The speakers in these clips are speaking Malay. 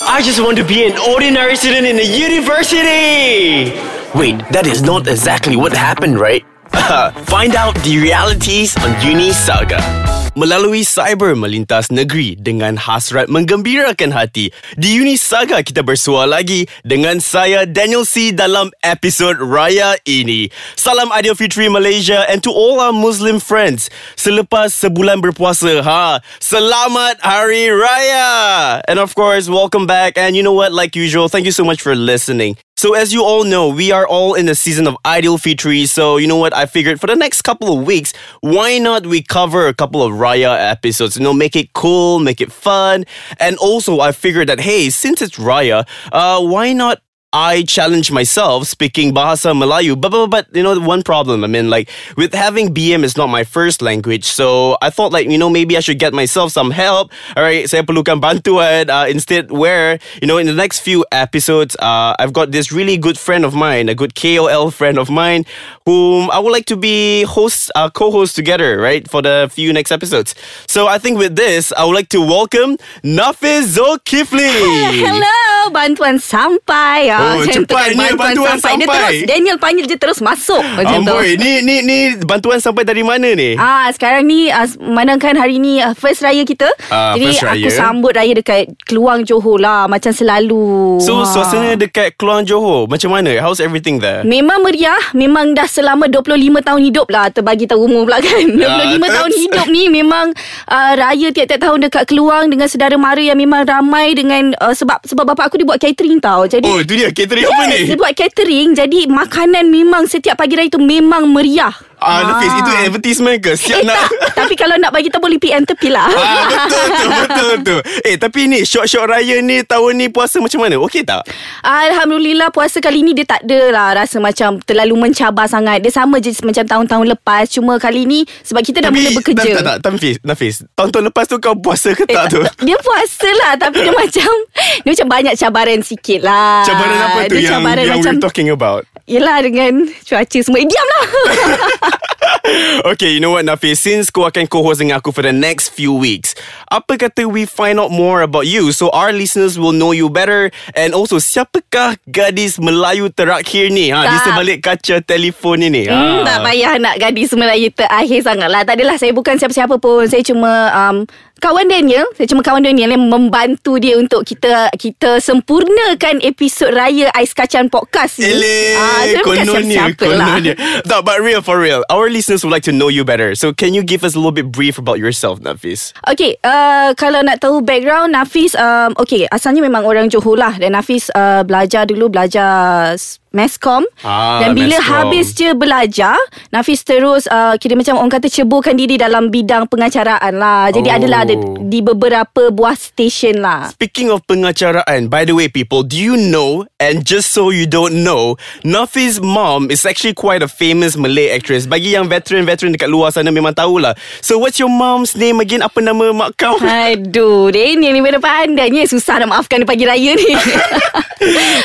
I just want to be an ordinary student in a university. Wait, that is not exactly what happened, right? Find out the realities on Uni Saga. Melalui cyber melintas negeri dengan hasrat menggembirakan hati. Di Uni Saga kita bersua lagi dengan saya Daniel C dalam episod raya ini. Salam Aidilfitri Malaysia and to all our Muslim friends. Selepas sebulan berpuasa, ha, selamat Hari Raya. And of course, welcome back and you know what like usual, thank you so much for listening. So as you all know, we are all in the season of Ideal Fitri. So you know what? I figured for the next couple of weeks, why not we cover a couple of Raya episodes? You know, make it cool, make it fun, and also I figured that hey, since it's Raya, uh, why not I challenge myself speaking Bahasa Melayu, but, but, but you know, one problem. I mean, like with having BM is not my first language, so I thought like you know maybe I should get myself some help. All right, saya perlukan bantuan. Uh, instead, where you know in the next few episodes, uh, I've got this really good friend of mine, a good KOL friend of mine, whom I would like to be host, uh, co-host together, right, for the few next episodes. So I think with this, I would like to welcome Nafiz Zulkifli. Hello, bantuan sampai. Ah, Oh, tu cepatnya kan, bantuan Dia sampai. terus, Daniel panggil je terus masuk. Macam tu. Amboi, ni ni ni bantuan sampai dari mana ni? Ah sekarang ni uh, memandangkan hari ni uh, first raya kita. Ah, Jadi first raya. aku sambut raya dekat Keluang Johor lah macam selalu. So Ah. suasana dekat Keluang Johor Macam mana? How's everything there? Memang meriah Memang dah selama 25 tahun hidup lah Terbagi tahu umur pula kan 25 Ah, tahun hidup ni Memang uh, Raya tiap-tiap tahun dekat Keluang Dengan saudara mara yang memang ramai Dengan uh, Sebab sebab bapak aku dia buat catering tau. Jadi Oh itu dia. Catering apa ni? Dia buat catering. Jadi makanan memang Setiap pagi raya tu Memang meriah Ah, Nafis, itu advertisement ke? Siap Eh nak tak Tapi kalau nak bagi tahu Boleh PM tepi lah Ah, betul tu, betul tu. Eh, tapi ni, short-short raya ni, tahun ni puasa macam mana? Okey tak? Alhamdulillah puasa kali ni dia tak ada lah rasa macam terlalu mencabar sangat. Dia sama je macam tahun-tahun lepas. Cuma kali ni sebab kita dah mula bekerja. Tak, tak, tak. Nafis, Nafis. Tahun-tahun lepas tu kau puasa ke Eh, tak tu? Dia puasa lah Tapi dia macam Dia macam banyak cabaran sikit lah Cabaran apa tu dia yang, cabaran yang macam we're talking about? Yelah dengan cuaca semua eh, Diam lah okay, you know what, Nafis? Since kau akan co-host dengan aku for the next few weeks, apa kata we find out more about you so our listeners will know you better and also siapakah gadis Melayu terakhir ni ha, di Tak. sebalik kaca telefon ini? Hmm, tak payah nak gadis Melayu terakhir sangat lah. Tak adalah saya bukan siapa-siapa pun. Saya cuma um, kawan Daniel. Saya cuma kawan Daniel yang membantu dia untuk kita kita sempurnakan episod Raya Ais Kacang Podcast ni. Eleh, Ah, saya bukan kononnya, kononnya. Tak, but real for real. Our listeners would like to know you better. So can you give us a little bit brief about yourself, Nafis? Okay, uh, kalau nak tahu background Nafis, um, okay, asalnya memang orang Johor lah. Dan Nafis uh, belajar dulu, belajar Meskom Ah, Dan bila Meskom. habis je belajar Nafis terus uh, Kira macam orang kata Ceburkan diri dalam bidang pengacaraan lah Jadi Oh. adalah ada Di beberapa buah stesen lah Speaking of pengacaraan, by the way, people, do you know? And just so you don't know, Nafis' mom is actually quite a famous Malay actress. Bagi yang veteran-veteran dekat luar sana memang tahulah. So what's your mom's name again? Apa nama mak kau? Aduh Daniel ni mana pandainya Susah nak maafkan dia pagi raya ni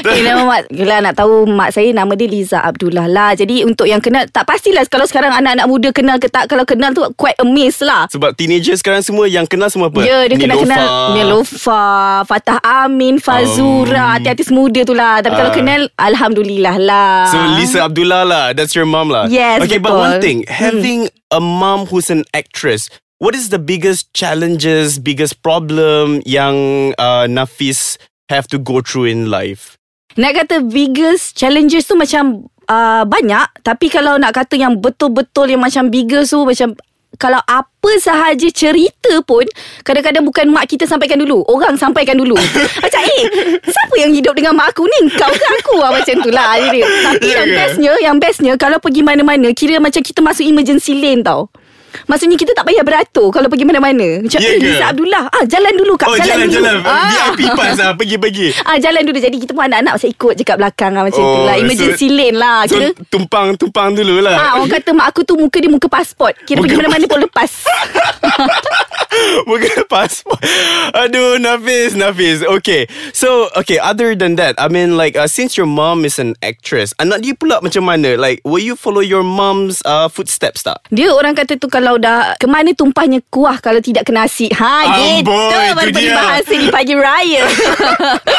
okay, Nama mak Yelah nak tahu Mak saya nama dia Liza Abdullah lah Jadi untuk yang kenal Tak pastilah Kalau sekarang anak-anak muda kenal ke tak Kalau kenal tu Quite amazed lah Sebab teenager sekarang semua yang kenal semua apa? Ya dia Nilofa. kenal-kenal Nilofa Fatah Amin Fazura Hati-hati semuda tu lah Tapi kalau Ah. kenal Alhamdulillah lah So Lisa Abdullah lah That's your mom lah Yes, Okay but betul. Hmm. one thing Having a mom who's an actress What is the biggest challenges Biggest problem Yang uh, Nafis Have to go through in life Nak kata biggest challenges tu macam uh, banyak. Tapi kalau nak kata yang betul-betul yang macam biggest tu Macam kalau apa sahaja cerita pun Kadang-kadang bukan mak kita sampaikan dulu Orang sampaikan dulu. Macam eh Siapa yang hidup dengan mak aku ni? Kau ke aku? Lah Macam tu lah Jadi, Tapi Ya yang ke? bestnya Yang bestnya Kalau pergi mana-mana Kira macam kita masuk emergency lane tau Maksudnya kita tak payah beratur Kalau pergi mana-mana. Macam Ya eh ke? Lisa Abdullah ah, Jalan dulu kak Oh Jalan jalan-jalan dulu. Ah. VIP pass lah Pergi-pergi. Ah jalan dulu. Jadi kita pun anak-anak Macam ikut je kat belakang lah Macam Oh, tu lah. Emergency so- lane lah So tumpang-tumpang dulu lah. Ah, orang kata mak aku tu muka dia muka pasport. Kira Muka pergi mana-mana pun lepas. Bukan pasport. Aduh Nafis Nafis. Okay. So okay Other than that I mean like uh, Since your mom is an actress Anak dia pula macam mana? Like Will you follow your mom's uh, Footsteps tak? Dia orang kata tu kalau kalau dah ke mana tumpahnya kuah kalau tidak ke nasi. Ha Amboi, gitu baru dia. bahasa di pagi raya.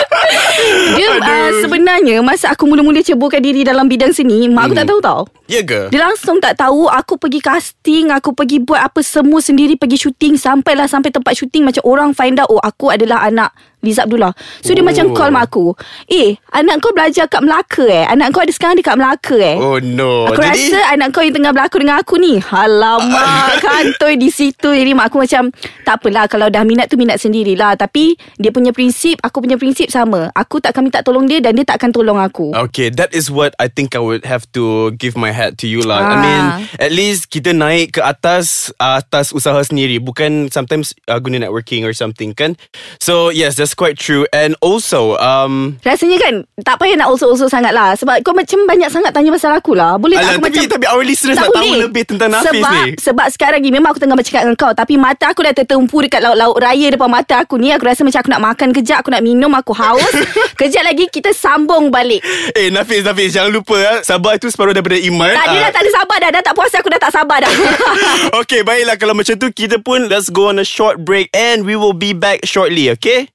dia uh, sebenarnya masa aku mula-mula ceburkan diri dalam bidang seni, mak aku tak tahu tau. Ya ke? Dia langsung tak tahu Aku pergi casting Aku pergi buat apa Semua sendiri Pergi syuting Sampailah sampai tempat syuting Macam orang find out Oh aku adalah anak Liza Abdullah So dia Oh. macam call mak aku Eh anak kau belajar kat Melaka eh Anak kau ada sekarang dekat Melaka eh Oh no. Aku Jadi rasa anak kau yang tengah berlakon dengan aku ni Alamak Kantoi di situ Jadi mak aku macam Tak apalah Kalau dah minat tu minat sendirilah Tapi Dia punya prinsip Aku punya prinsip sama Aku tak akan minta tolong dia Dan dia tak akan tolong aku Okay, that is what I think I would have to give my hat to you lah. I Ah. mean, at least kita naik ke atas atas usaha sendiri, bukan sometimes uh, guna networking or something kan. So yes, that's quite true. And also, um, Rasanya kan Tak payah nak also-also sangat lah Sebab kau macam banyak sangat Tanya pasal aku lah. Boleh tak alah, aku tapi macam tapi our listeners tak nak tahu lebih tentang Nafis sebab, ni. Sebab sekarang ni Memang aku tengah bercakap dengan kau. Tapi mata aku dah tertempu Dekat laut-laut raya Depan mata aku ni. Aku rasa macam aku nak makan kejap Aku nak minum Aku haus. Kejap lagi kita sambung balik. Eh, Nafis, Nafis, jangan lupa ah, sabar itu separuh daripada iman. Tak dia Ah, dah tak ada sabar dah. Dah tak puas aku dah tak sabar dah. Okay, baiklah. Kalau macam tu kita pun let's go on a short break and we will be back shortly, okay?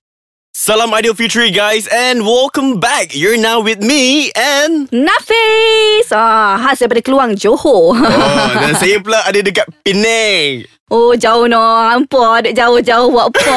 Salam Ideal Future guys and welcome back. You're now with me and Nafis ah, Khas daripada Keluang Johor Oh, dan saya pula ada dekat Penang. Oh jauh no Ampun Dek jauh-jauh Buat apa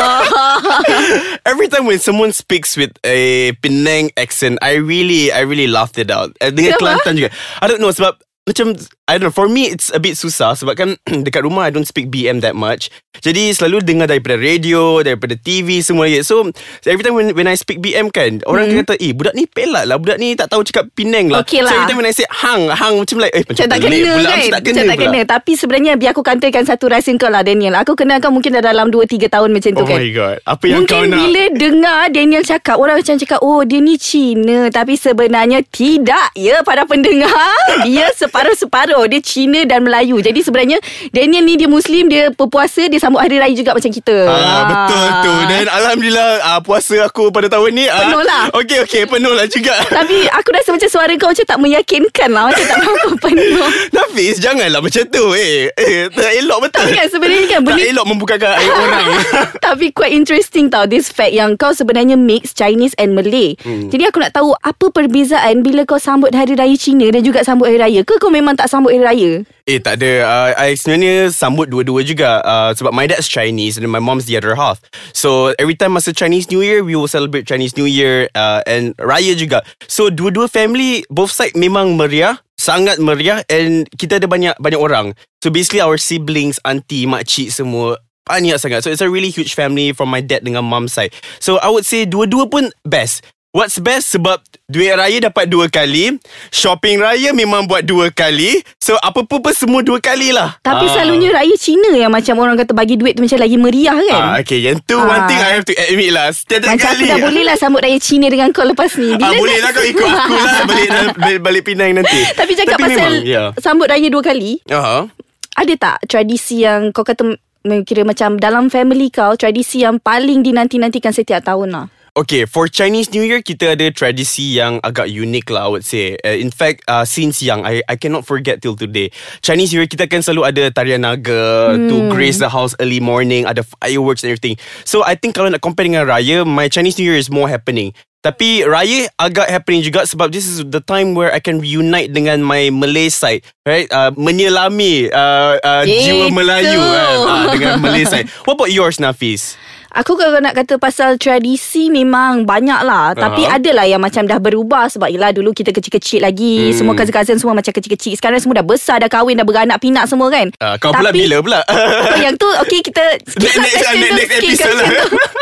Every time when someone speaks with a Penang accent, I really, I really laughed it out. Eh, Dengan Kenapa? Kelantan juga. I don't know sebab macam I don't know for me it's a bit susah sebab kan dekat rumah I don't speak BM that much. Jadi selalu dengar daripada radio, daripada TV semua lagi. So every time when when I speak BM kan, orang mm. kata, "Eh, budak ni pelat lah. Budak ni tak tahu cakap Penang lah." Okey So lah. every time when I say hang, hang macam like eh macam Macam tak kena pula. kan Macam tak kena Macam tak pula. kena Tapi sebenarnya Biar aku kantaikan satu rahsia kau lah Daniel Aku kenal kau mungkin dah dalam 2-3 tahun macam tu Oh kan my god. Apa yang Mungkin kau nak? bila dengar Daniel cakap Orang macam cakap Oh dia ni Cina Tapi sebenarnya Tidak ya Para pendengar Dia separuh-separuh Dia Cina dan Melayu. Jadi sebenarnya Daniel ni dia Muslim Dia berpuasa Dia sambut hari raya juga macam kita. Ah, betul tu. Dan Alhamdulillah ah, Puasa aku pada tahun ni ah, Penuh lah. Okey okey Penuh lah juga. Tapi aku rasa macam suara kau Macam tak meyakinkan lah. Macam tak berapa penuh. Nafis janganlah macam tu Eh, eh tak elok betul. Tapi kan sebenarnya kan Tak benda- elok membukakan air orang. Tapi quite interesting tau This fact yang kau sebenarnya mix Chinese and Malay. Hmm. Jadi aku nak tahu Apa perbezaan Bila kau sambut Hari Raya Cina Dan juga sambut Hari Raya Ke kau memang tak sambut Hari Raya? Eh tak ada. Uh, I sebenarnya sambut dua-dua juga. Uh, Sebab my dad's Chinese And my mom's the other half. So every time masa Chinese New Year We will celebrate Chinese New Year uh, And Raya juga. So dua-dua family Both side memang meriah Sangat meriah And kita ada banyak banyak orang. So basically our siblings Auntie, makcik semua Banyak sangat. So it's a really huge family From my dad dengan mom side. So I would say Dua-dua pun best What's best sebab duit raya dapat dua kali, shopping raya memang buat dua kali. So apa-apa pun semua dua kali lah. Tapi Ah. selalunya Raya Cina Yang macam orang kata Bagi duit tu macam lagi meriah kan Ah, okay, yang tu Ah. one thing I have to admit lah. Setiap Macam kali. aku dah boleh lah Sambut Raya Cina Dengan kau lepas ni Ah, boleh nak- lah kau ikut aku lah balik balik, balik Penang nanti. Tapi cakap Tapi pasal memang, yeah. Sambut Raya dua kali Aha. Ada tak tradisi yang Kau kata Kira macam Dalam family kau Tradisi yang paling dinanti-nantikan Setiap tahun lah Okay, for Chinese New Year kita ada tradisi yang agak unik lah I would say. Uh, in fact, uh, since young I I cannot forget till today. Chinese New Year kita kan selalu ada tarian naga hmm. to grace the house early morning, ada fireworks and everything. So I think kalau nak compare dengan raya, my Chinese New Year is more happening. Tapi raya agak happening juga sebab this is the time where I can reunite dengan my Malay side, right? Uh, menyelami uh, uh, jiwa Itu. Melayu kan, uh, dengan Malay side. What about yours, Nafis? Aku kalau nak kata pasal tradisi memang banyak lah. Uh-huh. Tapi adalah yang macam dah berubah. Sebab yelah dulu kita kecil-kecil lagi. Hmm. Semua cousin-cousin semua macam kecil-kecil. Sekarang semua dah besar, dah kahwin, dah beranak pinak semua kan. Uh, kau pula Tapi- bila pula? Yang tu okay kita skip Next- next- next skip episode question lah.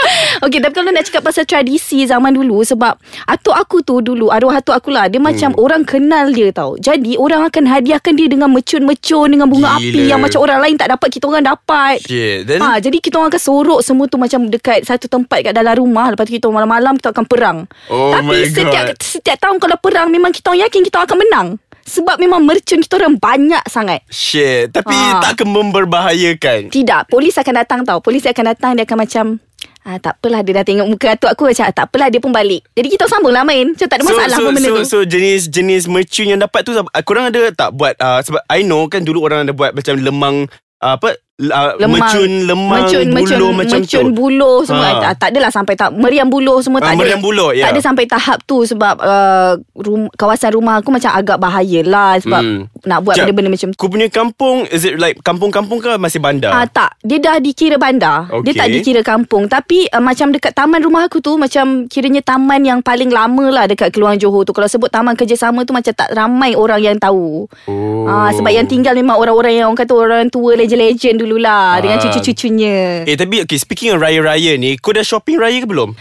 okay tapi kalau nak cakap pasal tradisi zaman dulu sebab atuk aku tu dulu arwah atuk aku lah dia macam Hmm. orang kenal dia tau jadi orang akan hadiahkan dia dengan mecun-mecun dengan bunga Gila. api yang macam orang lain tak dapat kita orang dapat Shit, then Ha, jadi kita orang akan sorok semua tu macam dekat satu tempat kat dalam rumah. Lepas tu kita malam-malam kita akan perang. Oh Tapi my setiap God. setiap tahun kalau perang memang kita yakin kita akan menang. Sebab memang mercun kita orang banyak sangat. Shit Tapi Ah. tak akan memberbahayakan Tidak, polis akan datang tau. Polis akan datang dia akan macam Ah, tak apalah dia dah tengok muka atuk aku macam ah, tak apalah dia pun balik. Jadi kita sambung lah main. Macam tak ada masalah so, pun benda so, tu. so jenis-jenis mercun yang dapat tu uh, Korang ada tak buat uh, Sebab I know kan dulu orang ada buat Macam lemang apa uh, Lemang. mecun lemang Mecun, buluh mecun, macam mecun tu. buluh semua Ha. tak, tak adalah sampai tak meriam buluh semua Ah, tak ada meriam buluh, ya. tak ada sampai tahap tu sebab uh, rum, kawasan rumah aku macam agak bahaya lah sebab Hmm. nak buat Jap, benda-benda macam tu Kau punya kampung Is it like Kampung-kampung ke Masih bandar Ah tak, dia dah dikira bandar. Okey. Dia tak dikira kampung. Tapi uh, macam dekat taman rumah aku tu macam kiranya taman yang paling lama lah dekat Keluang Johor tu. Kalau sebut taman kerjasama tu macam tak ramai orang yang tahu. Oh. Ah sebab yang tinggal memang orang-orang yang orang kata orang tua legend-legend dululah Ah. dengan cucu-cucunya. Eh tapi okay, Speaking of raya-raya ni Kau dah shopping raya ke belum?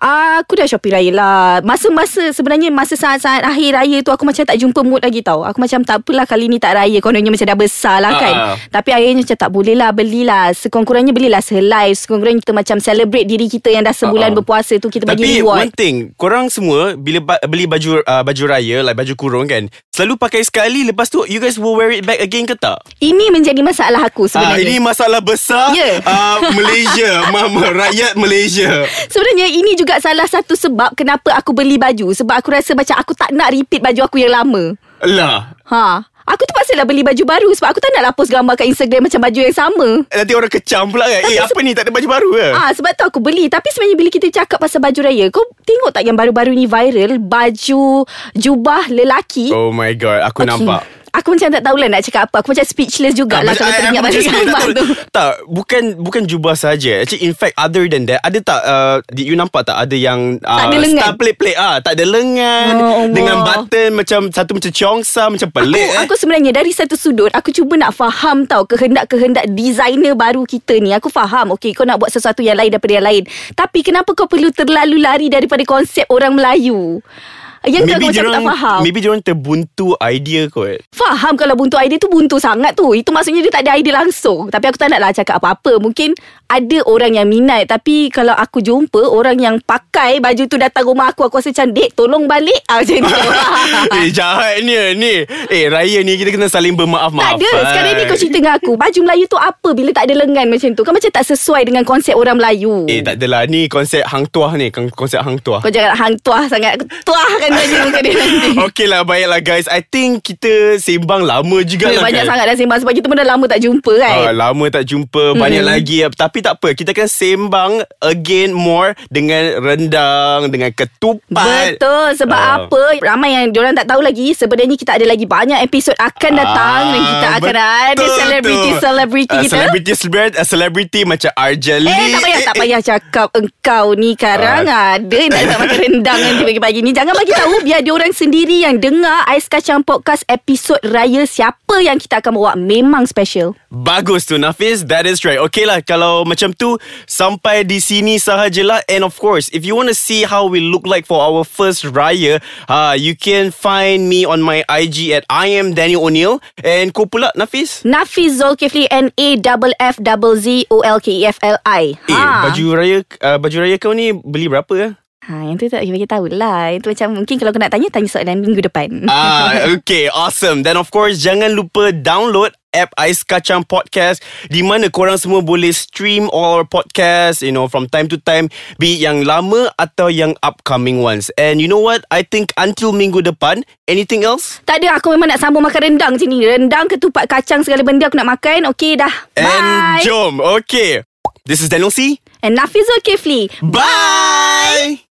Ah, aku dah shopping raya lah. Masa-masa sebenarnya masa saat-saat akhir raya tu aku macam tak jumpa mood lagi tau. Aku macam tak apalah kali ni tak raya. Kononnya macam dah besar lah kan. Ah. Tapi akhirnya macam tak boleh lah belilah. Sekurang-kurangnya belilah sehelai. Sekurang-kurangnya kita macam celebrate diri kita yang dah sebulan ah. berpuasa tu kita bagi Tapi reward. one thing Korang semua Bila ba- beli baju uh, Baju raya Like baju kurung kan Selalu pakai sekali Lepas tu You guys will wear it back again ke tak? Ini menjadi masalah aku sebenarnya. ini masalah besar Ya. ah, Malaysia Mama Rakyat Malaysia Sebenarnya ini juga salah satu sebab kenapa aku beli baju. Sebab aku rasa macam aku tak nak repeat baju aku yang lama. Lah Ha. Aku terpaksa lah beli baju baru sebab aku tak nak lah post gambar kat Instagram macam baju yang sama. Nanti orang kecam pula kan Eh apa ni tak ada baju baru ke? Ah sebab tu aku beli Tapi sebenarnya bila kita cakap pasal baju raya Kau tengok tak yang baru-baru ni viral Baju jubah lelaki Oh my god Aku Okey. nampak Aku macam tak tahulah nak cakap apa Aku macam speechless jugalah Ah, Kalau teringat I- balik gambar tak, tu tak, bukan bukan jubah saja. Actually, in fact, other than that, ada tak? Uh, did you nampak tak? Ada yang uh, Tak ada lengan. star plate plate ah, tak ada lengan Oh, Allah. dengan button macam satu macam ciongsa macam pelik. Aku, eh. aku sebenarnya dari satu sudut Aku cuba nak faham tau Kehendak-kehendak designer baru kita ni Aku faham Okay kau nak buat sesuatu yang lain daripada yang lain Tapi kenapa kau perlu terlalu lari Daripada konsep orang Melayu Yang kau macam tak faham. maybe diorang terbuntu idea kot. Faham kalau buntu idea tu buntu sangat tu. Itu maksudnya dia tak ada idea langsung. Tapi aku tak nak lah cakap apa-apa. Mungkin ada orang yang minat. Tapi kalau aku jumpa Orang yang pakai baju tu datang rumah aku Aku rasa macam Dek tolong balik. Ah, Macam tu eh jahatnya ni. Eh raya ni kita kena saling Tak bermaaf-maafan. ada. Sekarang ni kau cerita dengan aku Baju Melayu tu apa? Bila tak ada lengan macam tu. Kan macam tak sesuai Dengan konsep orang Melayu. Eh tak adalah. Ni konsep hang tuah ni, kon- konsep hang tuah. Kau jangan hang tuah sangat. Aku tuahkan baju muka dia nanti. Okay lah baiklah guys. I think kita sembang lama juga Eh, lah Banyak kan? sangat dah sembang Sebab kita pun dah lama tak jumpa kan? Ah, lama tak jumpa Banyak lagi. Tapi tak apa Kita akan sembang Again more Dengan rendang Dengan ketupat. Betul Sebab Ah. apa? Ramai yang Diorang tak tahu lagi Sebenarnya kita ada lagi Banyak episod akan datang Dan kita akan ada Selebriti-selebriti uh, kita. Selebriti Selebriti uh, Celebrity macam Arjali. Eh tak payah Tak payah cakap Engkau ni. Karang ada yang Tak nak makan rendang Nanti pagi-pagi ni. Jangan bagi tahu Biar diorang sendiri Yang dengar Ais Kacang Podcast Episod Raya Siapa yang kita akan bawa. Memang special. Bagus tu Nafiz That is right. Okay lah Kalau macam tu Sampai di sini sahajalah. And of course If you want to see How we look like For our first Raya uh, You can find me On my IG At I am Daniel O'Neill. And kau pula Nafiz Nafiz Zulkifli N-A-F-F-Z-O-L-K-E-F-L-I Eh baju raya uh, Baju raya kau ni Beli berapa ya? Ha, yang tu tak bagi tahu lah. Itu macam mungkin kalau kau nak tanya, tanya soalan minggu depan. Ah, okay, awesome. Then of course, jangan lupa download app Ais Kacang Podcast di mana korang semua boleh stream all our podcast, you know, from time to time, be it yang lama atau yang upcoming ones. And you know what? I think until minggu depan, anything else? Tak ada, aku memang nak sambung makan rendang macam ni. Rendang, ketupat kacang, segala benda aku nak makan. Okey dah. Bye. And jom, okay. This is Daniel C. And Nafiz Zulkifli. Bye!